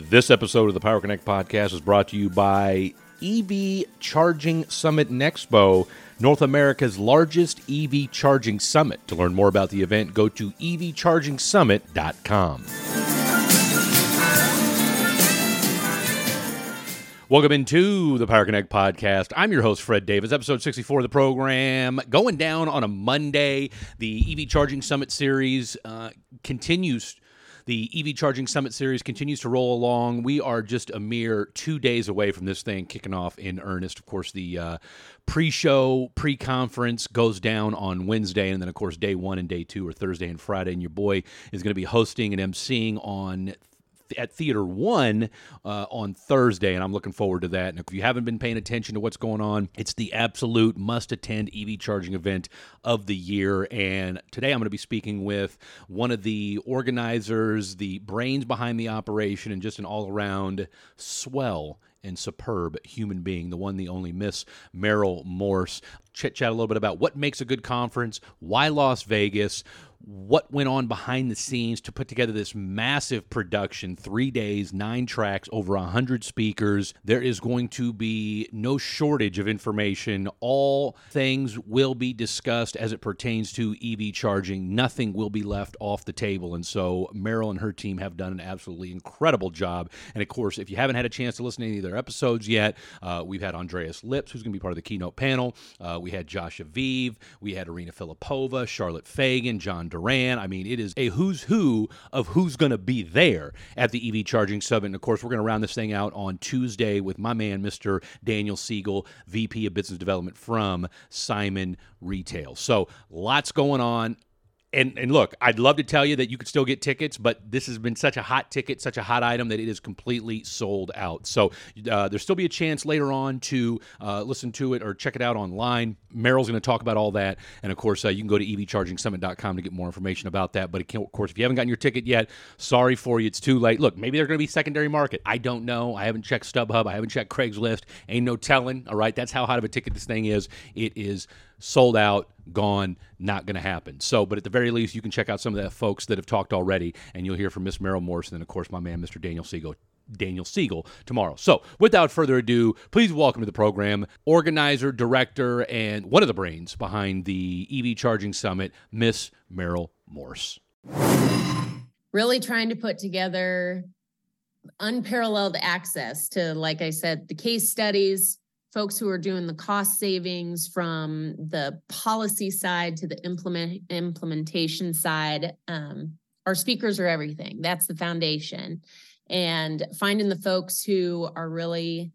This episode of the Power Connect podcast is brought to you by EV Charging Summit Expo, North America's largest EV charging summit. To learn more about the event, go to evchargingsummit.com. Welcome into the Power Connect podcast. I'm your host, Fred Davis, episode 64 of the program. Going down on a Monday. The EV Charging Summit series uh, continues the EV Charging Summit series continues to roll along. We are just a mere two days away from this thing kicking off in earnest. Of course, the uh, pre show, pre conference goes down on Wednesday. And then, of course, day one and day two are Thursday and Friday. And your boy is going to be hosting and emceeing on at Theater One uh, on Thursday, and I'm looking forward to that. And if you haven't been paying attention to what's going on, it's the absolute must attend EV charging event of the year. And today I'm going to be speaking with one of the organizers, the brains behind the operation, and just an all around swell and superb human being, the one, the only Miss Merill Morse. Chit chat a little bit about what makes a good conference, why Las Vegas, what went on behind the scenes to put together this massive production. Three days nine tracks over a hundred speakers. There is going to be no shortage of information. All things will be discussed as it pertains to ev charging. Nothing will be left off the table. And so Merill and her team have done an absolutely incredible job. And of course if you haven't had a chance to listen to any of their episodes yet uh, we've had andreas lips who's going to be part of the keynote panel. Uh, we had josh aviv. We had Arena filipova charlotte fagan john Duran. I mean, it is a who's who of who's going to be there at the EV Charging Summit. And of course, we're going to round this thing out on Tuesday with my man, Mr. Daniel Siegel, VP of Business Development from Simon Retail. So lots going on and and look, I'd love to tell you that you could still get tickets, but this has been such a hot ticket, such a hot item that it is completely sold out. So uh, there'll still be a chance later on to uh, listen to it or check it out online. Merill's going to talk about all that, and of course, uh, you can go to evchargingsummit.com to get more information about that. But of course, if you haven't gotten your ticket yet, sorry for you, it's too late. Look, maybe they're going to be secondary market. I don't know. I haven't checked StubHub. I haven't checked Craigslist. Ain't no telling. All right, that's how hot of a ticket this thing is. It is sold out, gone, not going to happen. So, but at the very least, you can check out some of the folks that have talked already, and you'll hear from Miss Merill Morrison and, then, of course, my man, Mr. Daniel Siegel. Daniel Siegel tomorrow. So, without further ado, please welcome to the program organizer, director, and one of the brains behind the EV Charging Summit, Miss Merill Morse. Really trying to put together unparalleled access to, like I said, the case studies, folks who are doing the cost savings from the policy side to the implement implementation side. Um, our speakers are everything. That's the foundation. And finding the folks who are really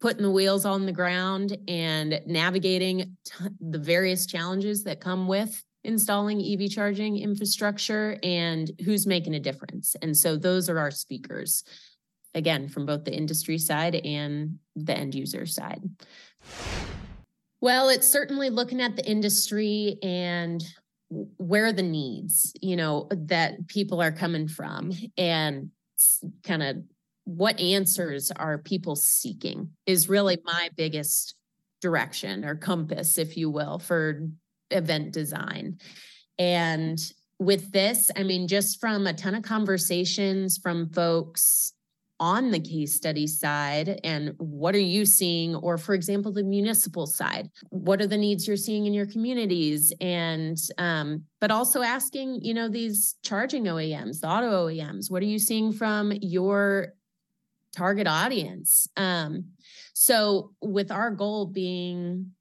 putting the wheels on the ground and navigating t- the various challenges that come with installing EV charging infrastructure and who's making a difference. And so those are our speakers again, from both the industry side and the end user side? Well, it's certainly looking at the industry and where the needs, you know, that people are coming from and kind of what answers are people seeking is really my biggest direction or compass, if you will, for event design. And with this, I mean, just from a ton of conversations from folks on the case study side and what are you seeing? Or for example the municipal side. What are the needs you're seeing in your communities? And um, but also asking you know these charging oems the auto oems what are you seeing from your target audience? Um, so with our goal being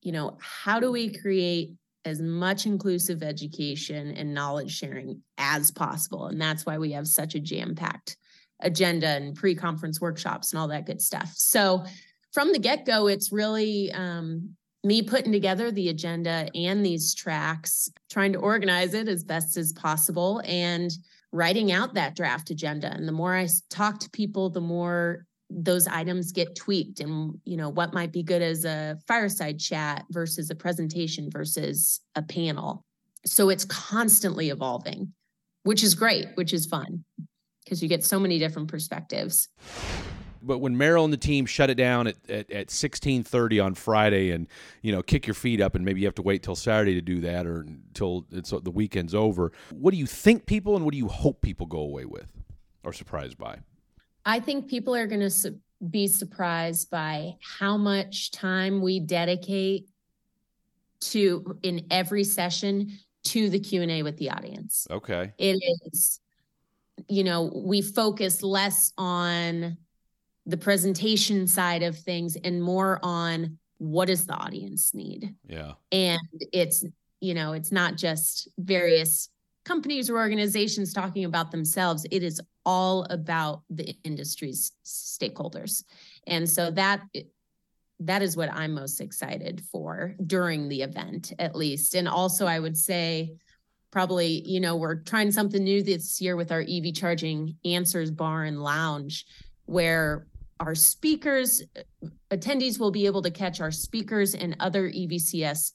you know how do we create as much inclusive education and knowledge sharing as possible? And that's why we have such a jam packed agenda and pre-conference workshops and all that good stuff. So from the get-go, it's really um, me putting together the agenda and these tracks, trying to organize it as best as possible and writing out that draft agenda. And the more I talk to people, the more those items get tweaked and you know what might be good as a fireside chat versus a presentation versus a panel. So it's constantly evolving, which is great, which is fun because you get so many different perspectives. But when Merill and the team shut it down at, at, at 1630 on Friday and, you know, kick your feet up and maybe you have to wait till Saturday to do that or until it's, the weekend's over, what do you think people and what do you hope people go away with or surprised by? I think people are going to su- be surprised by how much time we dedicate to in every session to the Q&A with the audience. Okay. It is you know, we focus less on the presentation side of things and more on what does the audience need? Yeah. And it's, you know, it's not just various companies or organizations talking about themselves. It is all about the industry's stakeholders. And so that that is what I'm most excited for during the event at least. And also I would say probably, you know, we're trying something new this year with our EV charging answers bar and lounge where our speakers attendees will be able to catch our speakers and other EVCS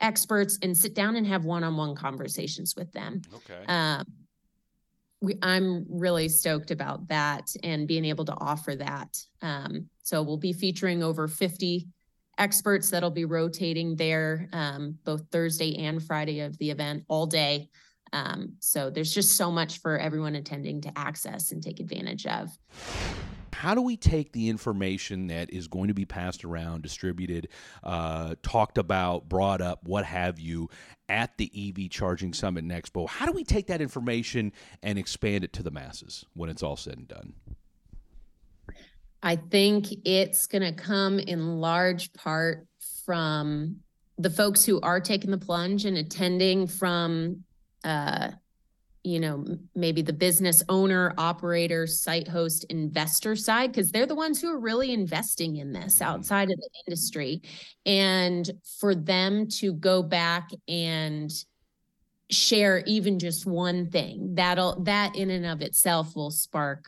experts and sit down and have one-on-one conversations with them. Okay. Um, we, I'm really stoked about that and being able to offer that. Um, so we'll be featuring over 50 experts that'll be rotating there um, both Thursday and Friday of the event all day. Um, so there's just so much for everyone attending to access and take advantage of how do we take the information that is going to be passed around, distributed, uh, talked about, brought up, what have you, at the EV Charging Summit and Expo? How do we take that information and expand it to the masses when it's all said and done? I think it's going to come in large part from the folks who are taking the plunge and attending from uh, you know, maybe the business owner, operator, site host, investor side, because they're the ones who are really investing in this mm-hmm. outside of the industry. And for them to go back and share even just one thing, that'll, that in and of itself will spark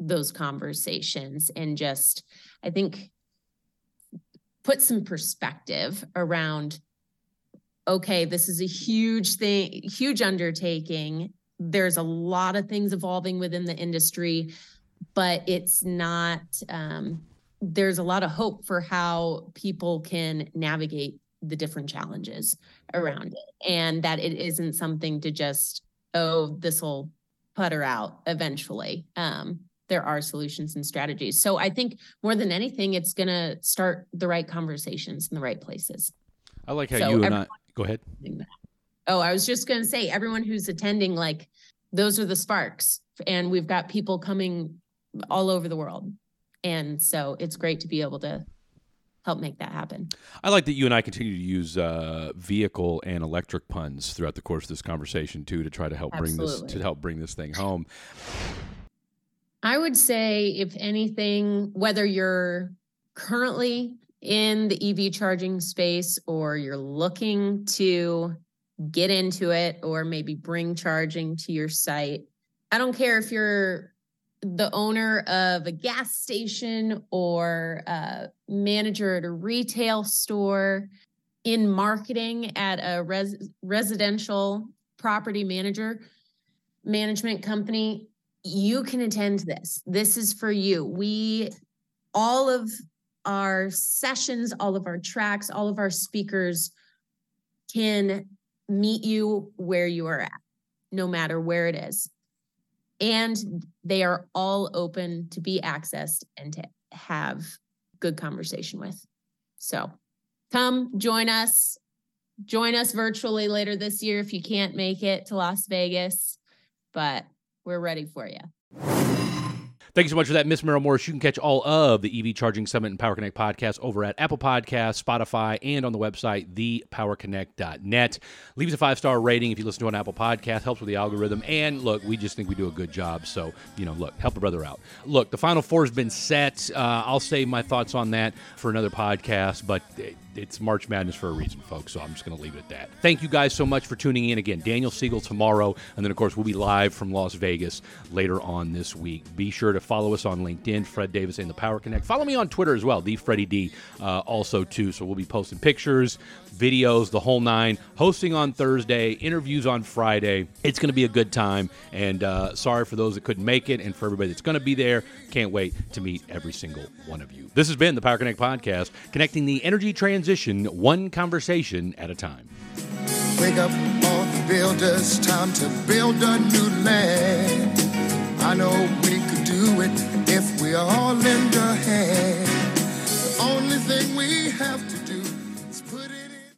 those conversations and just, I think, put some perspective around okay, this is a huge thing, huge undertaking there's a lot of things evolving within the industry, but it's not, um, there's a lot of hope for how people can navigate the different challenges around it. And that it isn't something to just, oh, this will putter out eventually. Um, there are solutions and strategies. So I think more than anything, it's going to start the right conversations in the right places. I like how so you and I go ahead. Oh, I was just going to say, everyone who's attending, like, those are the sparks. And we've got people coming all over the world. And so it's great to be able to help make that happen. I like that you and I continue to use uh, vehicle and electric puns throughout the course of this conversation too, to try to help Absolutely. bring this to help bring this thing home. I would say, if anything, whether you're currently in the EV charging space or you're looking to get into it or maybe bring charging to your site. I don't care if you're the owner of a gas station or a manager at a retail store, in marketing at a res- residential property manager management company, you can attend this. This is for you. We all of our sessions, all of our tracks, all of our speakers can meet you where you are at, no matter where it is. And they are all open to be accessed and to have good conversation with. So come join us. Join us virtually later this year if you can't make it to Las Vegas, but we're ready for you. Thank you so much for that, Miss Merill Morris. You can catch all of the EV Charging Summit and Power Connect podcast over at Apple Podcasts, Spotify, and on the website, thepowerconnect.net. Leave us a five star rating if you listen to an Apple podcast, helps with the algorithm. And look, we just think we do a good job. So, you know, look, help a brother out. Look, the Final Four has been set. Uh, I'll save my thoughts on that for another podcast, but it's March Madness for a reason, folks. So I'm just going to leave it at that. Thank you guys so much for tuning in. Again, Daniel Siegel tomorrow. And then, of course, we'll be live from Las Vegas later on this week. Be sure to follow us on LinkedIn, Fred Davis and the Power Connect. Follow me on Twitter as well, the Freddie D, uh, also, too. So we'll be posting pictures, videos, the whole nine, hosting on Thursday, interviews on Friday. It's going to be a good time. And uh, sorry for those that couldn't make it. And for everybody that's going to be there, can't wait to meet every single one of you. This has been the Power Connect Podcast, connecting the energy transition one conversation at a time. Wake up all the builders, time to build a new land. I know we could do it if We all in your hand. The only thing we have to